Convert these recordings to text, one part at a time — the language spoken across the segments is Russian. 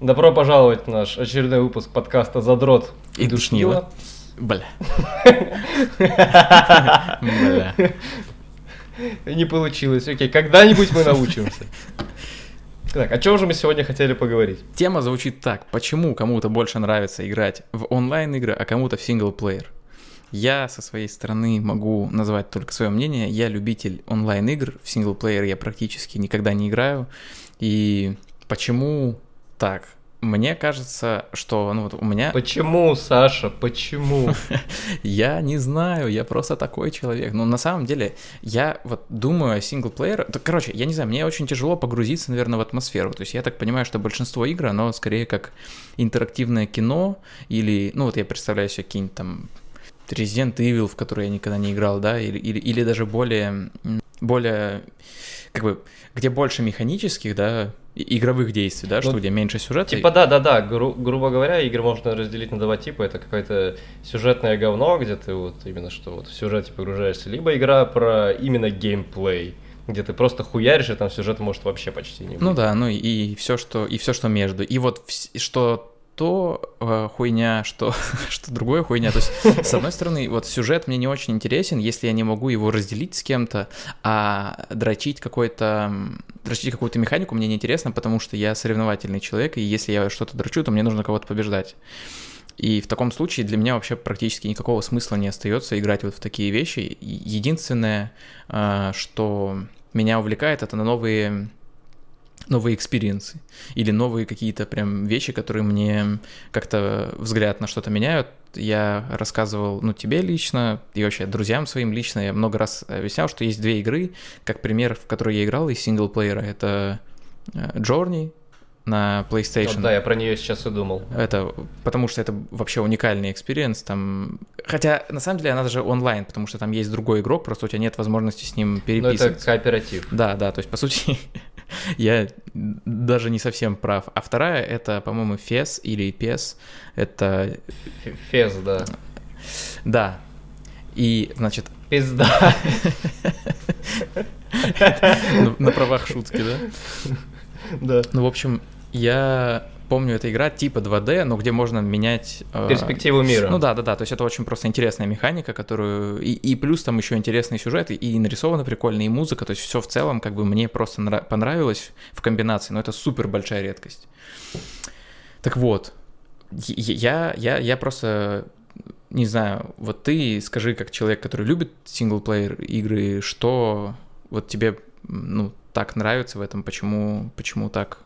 Добро пожаловать в наш очередной выпуск подкаста «Задрот и душнило». Бля. Бля. Не получилось. Окей, когда-нибудь мы научимся. Так, о чем же мы сегодня хотели поговорить? Тема звучит так. Почему кому-то больше нравится играть в онлайн-игры, а кому-то в синглплеер? Я со своей стороны могу назвать только свое мнение. Я любитель онлайн-игр. В синглплеер я практически никогда не играю. И почему так? Мне кажется, что ну вот у меня... Почему, Саша, почему? я не знаю, я просто такой человек. Но на самом деле я вот думаю о синглплеер... Короче, я не знаю, мне очень тяжело погрузиться, наверное, в атмосферу. То есть я так понимаю, что большинство игр, оно скорее как интерактивное кино или... Ну вот я представляю себе какие-нибудь там Resident Evil, в который я никогда не играл, да, или, или, или даже более, более, как бы, где больше механических, да, игровых действий, да, ну, что где меньше сюжета. Типа да, да, да, гру- грубо говоря, игры можно разделить на два типа. Это какое-то сюжетное говно, где ты вот именно что вот в сюжете погружаешься, либо игра про именно геймплей где ты просто хуяришь, и там сюжет может вообще почти не быть. Ну да, ну и, и все, что и все, что между. И вот что то э, хуйня, что, что другое хуйня. То есть, с одной стороны, вот сюжет мне не очень интересен, если я не могу его разделить с кем-то, а дрочить какой-то дрочить какую-то механику мне не интересно, потому что я соревновательный человек, и если я что-то дрочу, то мне нужно кого-то побеждать. И в таком случае для меня вообще практически никакого смысла не остается играть вот в такие вещи. Единственное, э, что меня увлекает, это на новые новые experience ы или новые какие-то прям вещи, которые мне как-то взгляд на что-то меняют. Я рассказывал, ну, тебе лично и вообще друзьям своим лично, я много раз объяснял, что есть две игры, как пример, в которые я играл из синглплеера. Это э, Journey на PlayStation. Ну, да, я про нее сейчас и думал. Это потому что это вообще уникальный experience. Там, хотя на самом деле она даже онлайн, потому что там есть другой игрок, просто у тебя нет возможности с ним переписываться. Ну это кооператив. Да, да, то есть по сути я даже не совсем прав. А вторая это, по-моему, Fez или Пес. Это... Fez, да. Да. И, значит... Пизда. На правах шутки, да? Да. Ну, в общем, я помню, эта игра типа 2D, но где можно менять... Э, Перспективу мира. Ну да, да, да, то есть это очень просто интересная механика, которую... И, и плюс там еще интересный сюжет, и, и нарисовано прикольно, и музыка, то есть все в целом как бы мне просто нрав... понравилось в комбинации, но это супер большая редкость. Так вот, я, я, я просто не знаю, вот ты скажи, как человек, который любит синглплеер игры, что вот тебе, ну, так нравится в этом, почему, почему так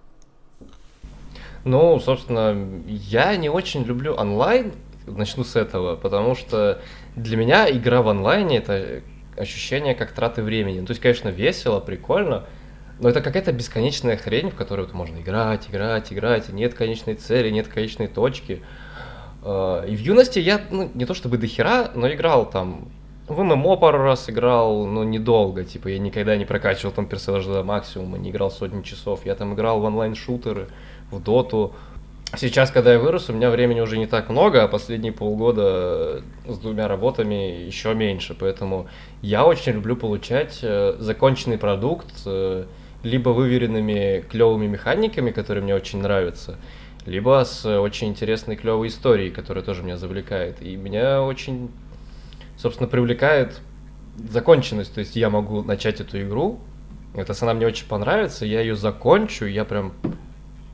ну, собственно, я не очень люблю онлайн, начну с этого, потому что для меня игра в онлайне это ощущение как траты времени. Ну, то есть, конечно, весело, прикольно, но это какая-то бесконечная хрень, в которую вот можно играть, играть, играть, и нет конечной цели, нет конечной точки. А, и в юности я, ну, не то чтобы дохера, но играл там в ММО пару раз играл, но недолго, типа я никогда не прокачивал там персонажа до максимума, не играл сотни часов. Я там играл в онлайн-шутеры, в доту. Сейчас, когда я вырос, у меня времени уже не так много, а последние полгода с двумя работами еще меньше. Поэтому я очень люблю получать э, законченный продукт, э, либо выверенными клевыми механиками, которые мне очень нравятся, либо с очень интересной клевой историей, которая тоже меня завлекает. И меня очень, собственно, привлекает законченность. То есть я могу начать эту игру, эта она мне очень понравится, я ее закончу, я прям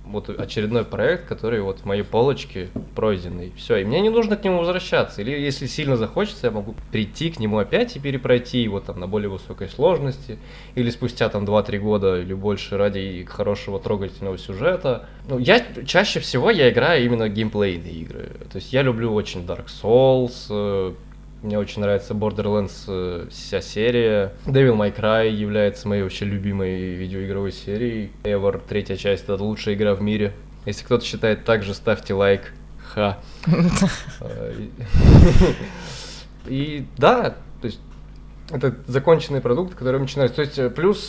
вот очередной проект, который вот в моей полочке пройденный. Все, и мне не нужно к нему возвращаться. Или если сильно захочется, я могу прийти к нему опять и перепройти его там на более высокой сложности. Или спустя там 2-3 года или больше ради хорошего трогательного сюжета. Ну, я чаще всего я играю именно геймплейные игры. То есть я люблю очень Dark Souls, э, мне очень нравится Borderlands э, вся серия. Devil May Cry является моей вообще любимой видеоигровой серией. Ever, третья часть, это лучшая игра в мире. Если кто-то считает так же, ставьте лайк. Ха. Э, и да, то есть это законченный продукт, который начинается. То есть э, плюс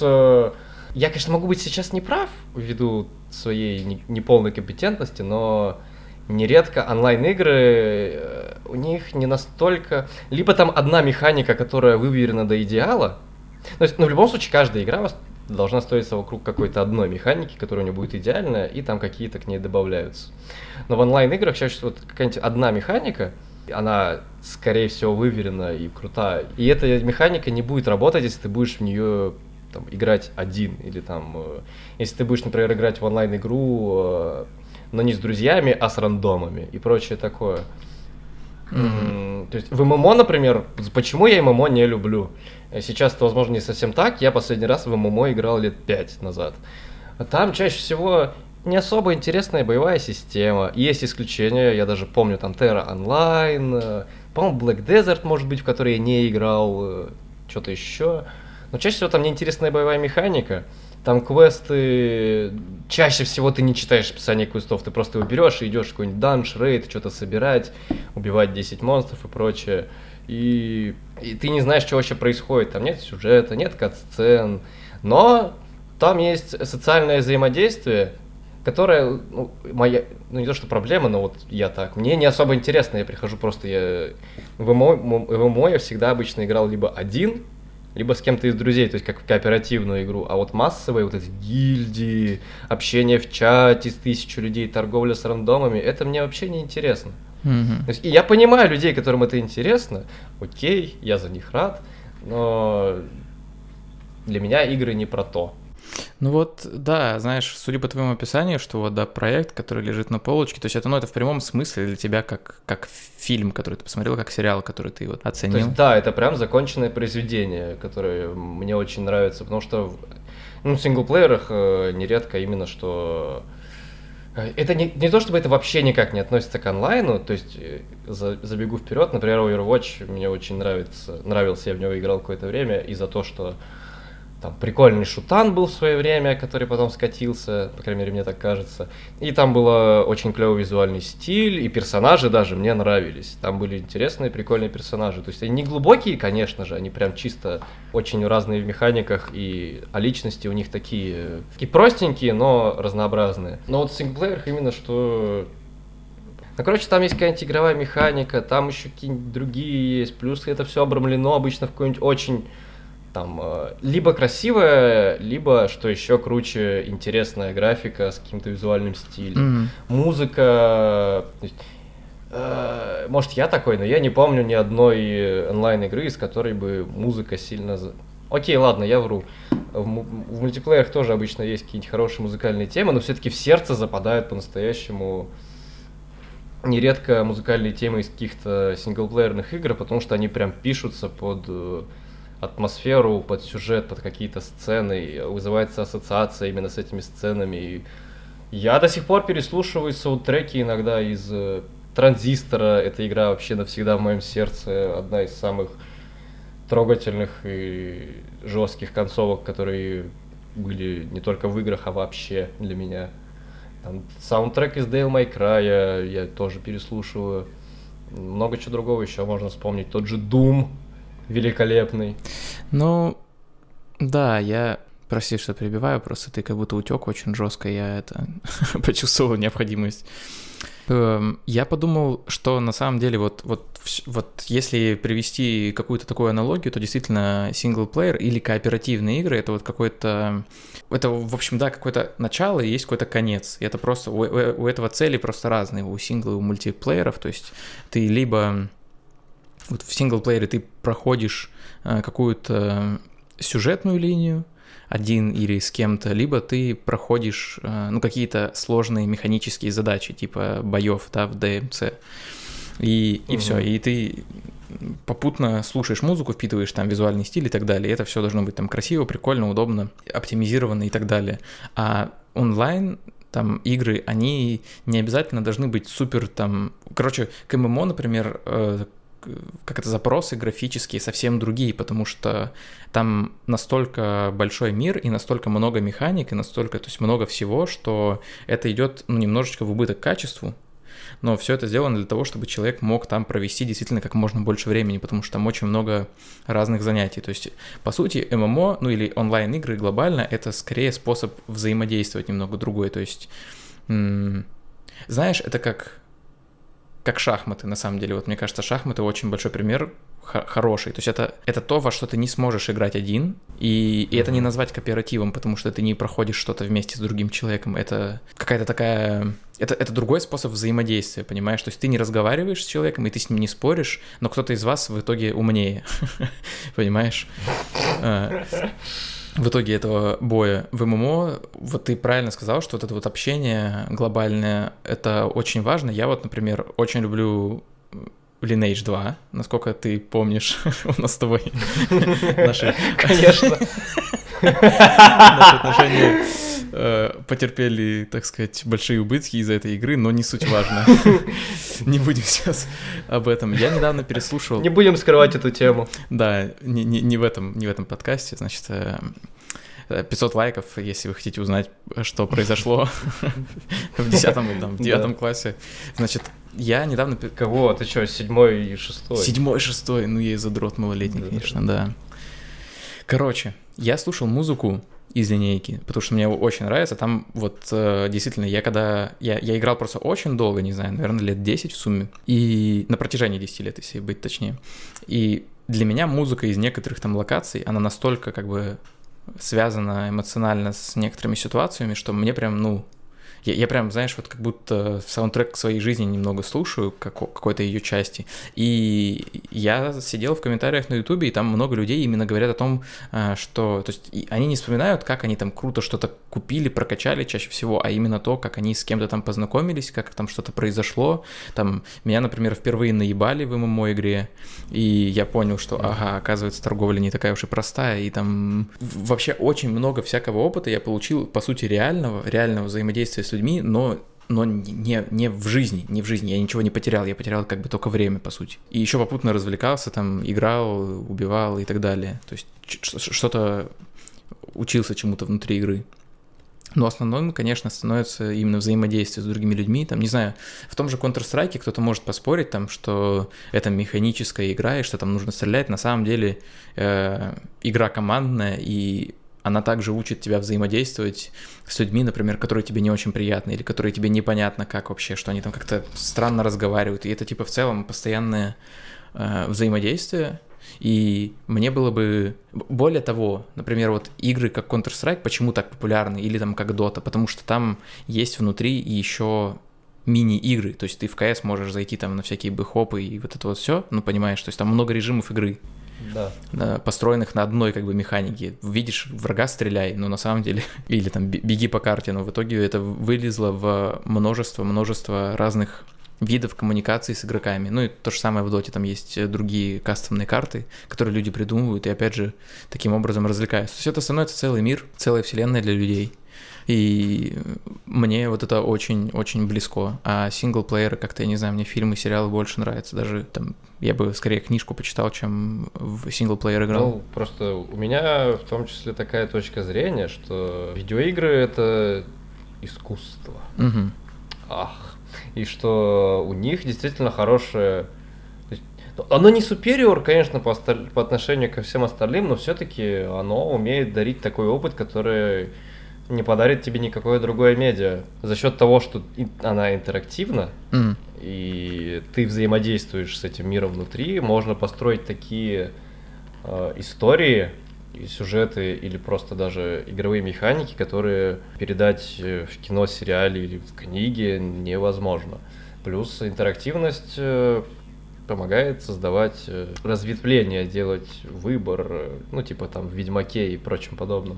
я, конечно, могу быть сейчас неправ ввиду своей неполной компетентности, но нередко онлайн-игры, у них не настолько... Либо там одна механика, которая выверена до идеала. То есть, ну, в любом случае, каждая игра должна строиться вокруг какой-то одной механики, которая у нее будет идеальная, и там какие-то к ней добавляются. Но в онлайн-играх чаще всего вот какая-нибудь одна механика, она, скорее всего, выверена и крутая. И эта механика не будет работать, если ты будешь в нее там, играть один. Или там, э, если ты будешь, например, играть в онлайн-игру, э, но не с друзьями, а с рандомами и прочее такое. То есть в ММО, например, почему я ММО не люблю? Сейчас это, возможно, не совсем так. Я последний раз в ММО играл лет пять назад. Там чаще всего не особо интересная боевая система. Есть исключения, я даже помню там Terra Online, э, по-моему, Black Desert, может быть, в который я не играл, э, что-то еще. Но чаще всего там неинтересная боевая механика. Там квесты... Чаще всего ты не читаешь описание квестов, ты просто его берешь и идешь в какой-нибудь данж, рейд, что-то собирать, убивать 10 монстров и прочее. И, и ты не знаешь, что вообще происходит. Там нет сюжета, нет кат-сцен. Но там есть социальное взаимодействие, которое, ну, моя, ну не то что проблема, но вот я так, мне не особо интересно, я прихожу просто, я в ММО, в ММО я всегда обычно играл либо один, либо с кем-то из друзей, то есть как в кооперативную игру. А вот массовые вот эти гильдии, общение в чате с тысячу людей, торговля с рандомами, это мне вообще не интересно. Mm-hmm. То есть, и я понимаю людей, которым это интересно, окей, я за них рад, но для меня игры не про то. Ну вот, да, знаешь, судя по твоему описанию, что вот, да, проект, который лежит на полочке, то есть это, ну, это в прямом смысле для тебя как, как фильм, который ты посмотрел, как сериал, который ты вот оценил. То есть, да, это прям законченное произведение, которое мне очень нравится, потому что ну, в синглплеерах э, нередко именно что... Э, это не, не то, чтобы это вообще никак не относится к онлайну, то есть э, за, забегу вперед, например, Overwatch мне очень нравится, нравился, я в него играл какое-то время, из-за того, что там прикольный шутан был в свое время, который потом скатился, по крайней мере, мне так кажется. И там был очень клевый визуальный стиль, и персонажи даже мне нравились. Там были интересные, прикольные персонажи. То есть они не глубокие, конечно же, они прям чисто очень разные в механиках, и а личности у них такие, такие простенькие, но разнообразные. Но вот в синглплеерах именно что ну, короче, там есть какая-нибудь игровая механика, там еще какие-нибудь другие есть, плюс это все обрамлено обычно в какой-нибудь очень там э, либо красивая, либо, что еще круче, интересная графика с каким-то визуальным стилем. Mm-hmm. Музыка. Есть, э, может, я такой, но я не помню ни одной онлайн-игры, из которой бы музыка сильно... Окей, ладно, я вру. В, в мультиплеерах тоже обычно есть какие-нибудь хорошие музыкальные темы, но все-таки в сердце западают по-настоящему нередко музыкальные темы из каких-то синглплеерных игр, потому что они прям пишутся под э, атмосферу, под сюжет, под какие-то сцены, вызывается ассоциация именно с этими сценами. И я до сих пор переслушиваю саундтреки иногда из э, Транзистора. Эта игра вообще навсегда в моем сердце одна из самых трогательных и жестких концовок, которые были не только в играх, а вообще для меня. Там саундтрек из Dale May Cry я, я тоже переслушиваю. Много чего другого еще можно вспомнить. Тот же Doom, великолепный. Ну, да, я Прости, что перебиваю, просто ты как будто утек очень жестко, я это почувствовал необходимость. Эм, я подумал, что на самом деле вот, вот, вот если привести какую-то такую аналогию, то действительно синглплеер или кооперативные игры — это вот какой-то... Это, в общем, да, какое-то начало и есть какой-то конец. И это просто... У, у этого цели просто разные у сингла и у мультиплееров. То есть ты либо вот в синглплеере ты проходишь э, какую-то сюжетную линию, один или с кем-то, либо ты проходишь э, ну, какие-то сложные механические задачи, типа боев да, в DMC. И, и угу. все, и ты попутно слушаешь музыку, впитываешь там визуальный стиль и так далее. И это все должно быть там красиво, прикольно, удобно, оптимизировано и так далее. А онлайн там игры, они не обязательно должны быть супер там... Короче, к ММО, например, э, как это запросы графические совсем другие, потому что там настолько большой мир и настолько много механик и настолько, то есть много всего, что это идет ну, немножечко в убыток качеству, но все это сделано для того, чтобы человек мог там провести действительно как можно больше времени, потому что там очень много разных занятий. То есть, по сути, ММО, ну или онлайн-игры глобально, это скорее способ взаимодействовать немного другой. То есть, знаешь, это как как шахматы, на самом деле. Вот мне кажется, шахматы очень большой пример хороший. То есть это, это то, во что ты не сможешь играть один, и, и это не назвать кооперативом, потому что ты не проходишь что-то вместе с другим человеком. Это какая-то такая... Это, это другой способ взаимодействия, понимаешь? То есть ты не разговариваешь с человеком, и ты с ним не споришь, но кто-то из вас в итоге умнее, понимаешь? В итоге этого боя в ММО, вот ты правильно сказал, что вот это вот общение глобальное, это очень важно. Я вот, например, очень люблю Lineage 2, насколько ты помнишь, у нас с тобой наши... Конечно. Наши отношения потерпели, так сказать, большие убытки из-за этой игры, но не суть важно. Не будем сейчас об этом. Я недавно переслушивал... Не будем скрывать эту тему. Да, не, не, не, в, этом, не в этом подкасте, значит, э, 500 лайков, если вы хотите узнать, что произошло в 10 или там, в 9 классе. Значит, я недавно... Кого? Ты что, седьмой и шестой? Седьмой и шестой, ну я и задрот малолетний, конечно, да. Короче, я слушал музыку из линейки, потому что мне очень нравится. Там вот э, действительно, я когда... Я, я играл просто очень долго, не знаю, наверное, лет 10 в сумме. И на протяжении 10 лет, если быть точнее. И для меня музыка из некоторых там локаций, она настолько как бы связано эмоционально с некоторыми ситуациями, что мне прям, ну, я, я прям, знаешь, вот как будто саундтрек своей жизни немного слушаю, как, какой-то ее части. И я сидел в комментариях на Ютубе, и там много людей именно говорят о том, а, что... То есть они не вспоминают, как они там круто что-то купили, прокачали чаще всего, а именно то, как они с кем-то там познакомились, как там что-то произошло. Там меня, например, впервые наебали в ММО-игре, и я понял, что, ага, оказывается, торговля не такая уж и простая, и там вообще очень много всякого опыта я получил, по сути, реального, реального взаимодействия с людьми, но но не, не в жизни, не в жизни, я ничего не потерял, я потерял как бы только время, по сути. И еще попутно развлекался, там, играл, убивал и так далее. То есть что-то учился чему-то внутри игры. Но основным, конечно, становится именно взаимодействие с другими людьми. Там, не знаю, в том же Counter-Strike кто-то может поспорить, там, что это механическая игра, и что там нужно стрелять. На самом деле э, игра командная, и она также учит тебя взаимодействовать с людьми, например, которые тебе не очень приятны, или которые тебе непонятно, как вообще, что они там как-то странно разговаривают. И это типа в целом постоянное э, взаимодействие. И мне было бы... Более того, например, вот игры как Counter-Strike почему так популярны, или там как Dota, потому что там есть внутри еще мини-игры, то есть ты в КС можешь зайти там на всякие бэхопы и вот это вот все, ну понимаешь, то есть там много режимов игры да. построенных на одной как бы механике. Видишь врага, стреляй, но на самом деле, или там беги по карте, но в итоге это вылезло в множество-множество разных видов коммуникации с игроками. Ну и то же самое в доте, там есть другие кастомные карты, которые люди придумывают и опять же таким образом развлекаются. То есть это становится целый мир, целая вселенная для людей. И мне вот это очень-очень близко. А синглплееры как-то, я не знаю, мне фильмы, сериалы больше нравятся. Даже там я бы скорее книжку почитал, чем в синглплеер играл. Ну, просто у меня в том числе такая точка зрения, что видеоигры — это искусство. Угу. Ах. И что у них действительно хорошее ну, оно не супериор, конечно, по, по отношению ко всем остальным, но все-таки оно умеет дарить такой опыт, который не подарит тебе никакое другое медиа. За счет того, что она интерактивна, mm. и ты взаимодействуешь с этим миром внутри, можно построить такие э, истории, и сюжеты или просто даже игровые механики, которые передать э, в кино, сериале или в книге невозможно. Плюс интерактивность э, помогает создавать э, разветвление, делать выбор, ну типа там в Ведьмаке и прочем подобном.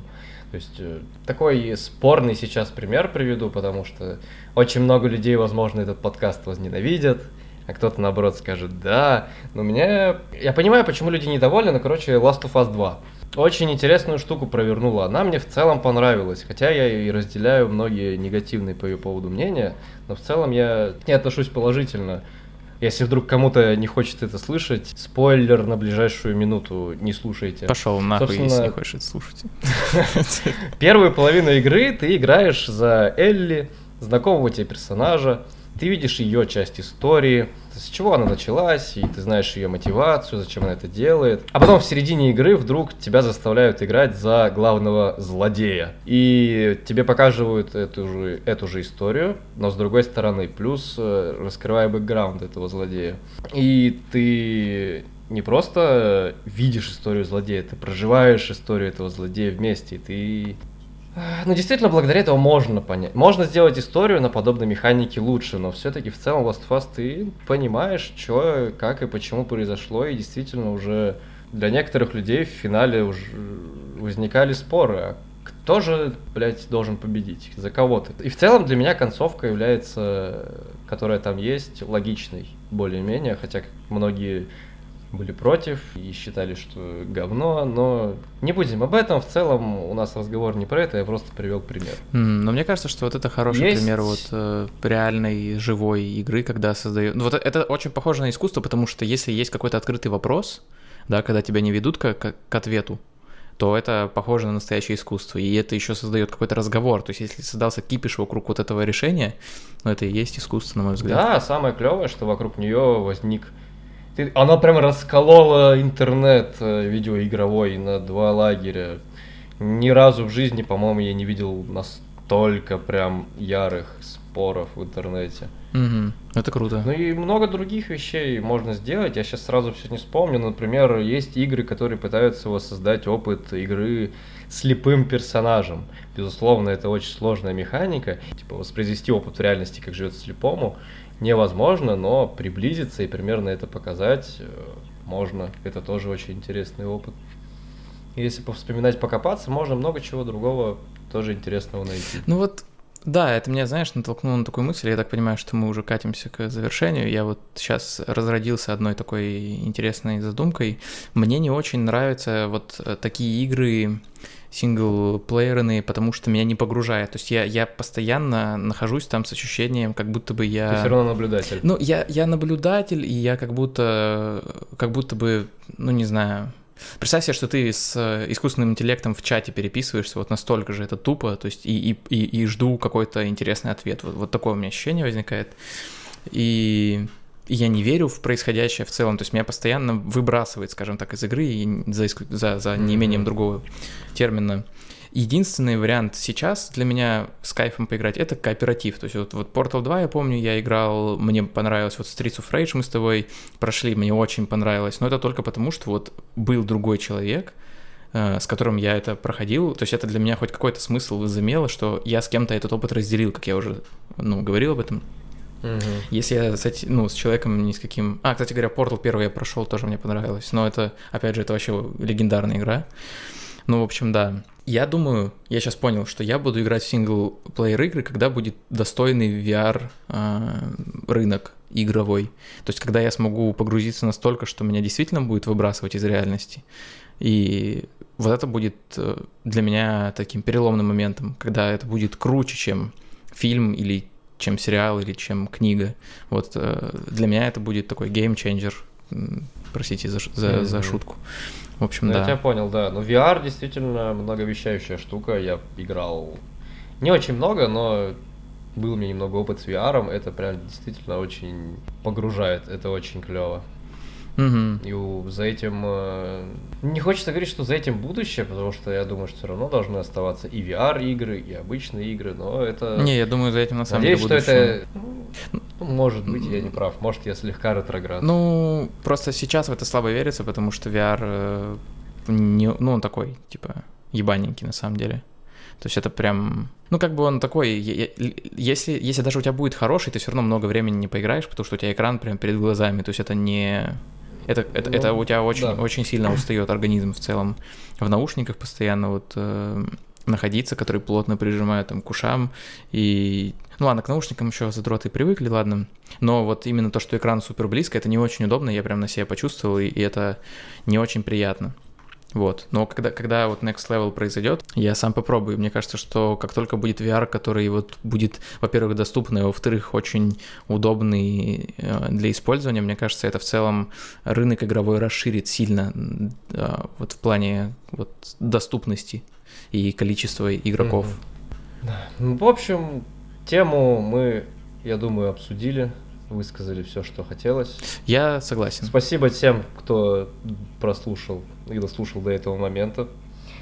То есть э, такой спорный сейчас пример приведу, потому что очень много людей, возможно, этот подкаст возненавидят, а кто-то, наоборот, скажет «да». Но меня... Я понимаю, почему люди недовольны, но, короче, Last of Us 2. Очень интересную штуку провернула. Она мне в целом понравилась, хотя я и разделяю многие негативные по ее поводу мнения, но в целом я к ней отношусь положительно. Если вдруг кому-то не хочет это слышать, спойлер на ближайшую минуту не слушайте. Пошел нахуй, Собственно, если не хочешь это слушать. Первую половину игры ты играешь за Элли, знакомого тебе персонажа, ты видишь ее часть истории, с чего она началась, и ты знаешь ее мотивацию, зачем она это делает. А потом в середине игры вдруг тебя заставляют играть за главного злодея. И тебе показывают эту же, эту же историю, но с другой стороны, плюс э, раскрывая бэкграунд этого злодея. И ты не просто видишь историю злодея, ты проживаешь историю этого злодея вместе, и ты ну, действительно, благодаря этому можно понять. Можно сделать историю на подобной механике лучше, но все-таки в целом Last of Us ты понимаешь, что, как и почему произошло, и действительно уже для некоторых людей в финале уже возникали споры, а кто же, блядь, должен победить, за кого ты. И в целом для меня концовка является, которая там есть, логичной более-менее, хотя многие были против и считали, что говно, но не будем об этом. В целом у нас разговор не про это, я просто привел пример. Mm, но мне кажется, что вот это хороший Есть... пример вот э, реальной живой игры, когда создают. Ну, вот это очень похоже на искусство, потому что если есть какой-то открытый вопрос, да, когда тебя не ведут к, к, к ответу, то это похоже на настоящее искусство. И это еще создает какой-то разговор. То есть, если создался кипиш вокруг вот этого решения, ну, это и есть искусство, на мой взгляд. Да, самое клевое, что вокруг нее возник ты, она прям расколола интернет э, видеоигровой на два лагеря. Ни разу в жизни, по-моему, я не видел настолько прям ярых споров в интернете. Угу. Это круто. Ну и много других вещей можно сделать. Я сейчас сразу все не вспомню. Например, есть игры, которые пытаются воссоздать опыт игры слепым персонажем. Безусловно, это очень сложная механика. Типа воспроизвести опыт в реальности, как живет слепому невозможно, но приблизиться и примерно это показать э, можно. Это тоже очень интересный опыт. Если повспоминать, покопаться, можно много чего другого тоже интересного найти. Ну вот, да, это меня, знаешь, натолкнуло на такую мысль. Я так понимаю, что мы уже катимся к завершению. Я вот сейчас разродился одной такой интересной задумкой. Мне не очень нравятся вот э, такие игры, синглплеерные, потому что меня не погружает. То есть я, я постоянно нахожусь там с ощущением, как будто бы я... Ты все равно наблюдатель. Ну, я, я наблюдатель, и я как будто, как будто бы, ну, не знаю, Представь себе, что ты с искусственным интеллектом в чате переписываешься, вот настолько же это тупо, то есть и, и, и, и жду какой-то интересный ответ. Вот, вот такое у меня ощущение возникает. И я не верю в происходящее в целом, то есть меня постоянно выбрасывает, скажем так, из игры за, за, за неимением другого термина. Единственный вариант сейчас для меня с кайфом поиграть это кооператив. То есть вот, вот Portal 2, я помню, я играл, мне понравилось, вот Streets of Rage мы с тобой прошли, мне очень понравилось, но это только потому, что вот был другой человек, э, с которым я это проходил, то есть это для меня хоть какой-то смысл возымело, что я с кем-то этот опыт разделил, как я уже ну, говорил об этом Угу. Если я с, ну, с человеком ни с каким... А, кстати говоря, Portal первый я прошел, тоже мне понравилось. Но это, опять же, это вообще легендарная игра. Ну, в общем, да. Я думаю, я сейчас понял, что я буду играть в синглплеер игры, когда будет достойный VR э, рынок игровой. То есть, когда я смогу погрузиться настолько, что меня действительно будет выбрасывать из реальности. И вот это будет э, для меня таким переломным моментом, когда это будет круче, чем фильм или чем сериал или чем книга. Вот э, для меня это будет такой геймченджер. Простите за, за, mm-hmm. за шутку. В общем, ну, да. Я тебя понял, да. Ну, VR действительно многообещающая штука. Я играл не очень много, но был у меня немного опыт с VR. Это прям действительно очень погружает. Это очень клево. Угу. И за этим... Э, не хочется говорить, что за этим будущее, потому что я думаю, что все равно должны оставаться и VR-игры, и обычные игры, но это... Не, я думаю, за этим на самом Надеюсь, деле будущее. что это... Ну, может быть, я не прав. Может, я слегка ретроград. Ну, просто сейчас в это слабо верится, потому что VR... Э, не, ну, он такой, типа, ебаненький на самом деле. То есть это прям... Ну, как бы он такой, если, если даже у тебя будет хороший, ты все равно много времени не поиграешь, потому что у тебя экран прям перед глазами, то есть это не это, это, ну, это у тебя очень, да. очень сильно устает организм в целом. В наушниках постоянно вот э, находиться, которые плотно прижимают там к ушам. И, ну ладно, к наушникам еще задроты привыкли, ладно. Но вот именно то, что экран супер близко, это не очень удобно, я прям на себе почувствовал, и, и это не очень приятно. Вот. Но когда, когда вот next level произойдет, я сам попробую. Мне кажется, что как только будет VR, который вот будет, во-первых, доступный, а во-вторых, очень удобный э, для использования, мне кажется, это в целом рынок игровой расширит сильно э, вот в плане вот доступности и количества игроков. Mm-hmm. В общем, тему мы я думаю, обсудили, высказали все, что хотелось. Я согласен. Спасибо тем, кто прослушал и дослушал до этого момента.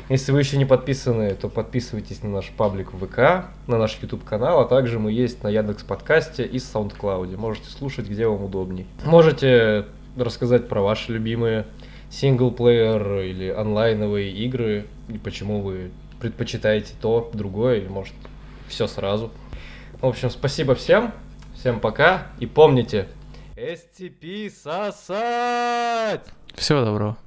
Если вы еще не подписаны, то подписывайтесь на наш паблик в ВК, на наш YouTube канал, а также мы есть на Яндекс подкасте и SoundCloud. Можете слушать, где вам удобней. Можете рассказать про ваши любимые синглплеер или онлайновые игры и почему вы предпочитаете то, другое или может все сразу. В общем, спасибо всем, всем пока и помните, STP сосать! Всего доброго.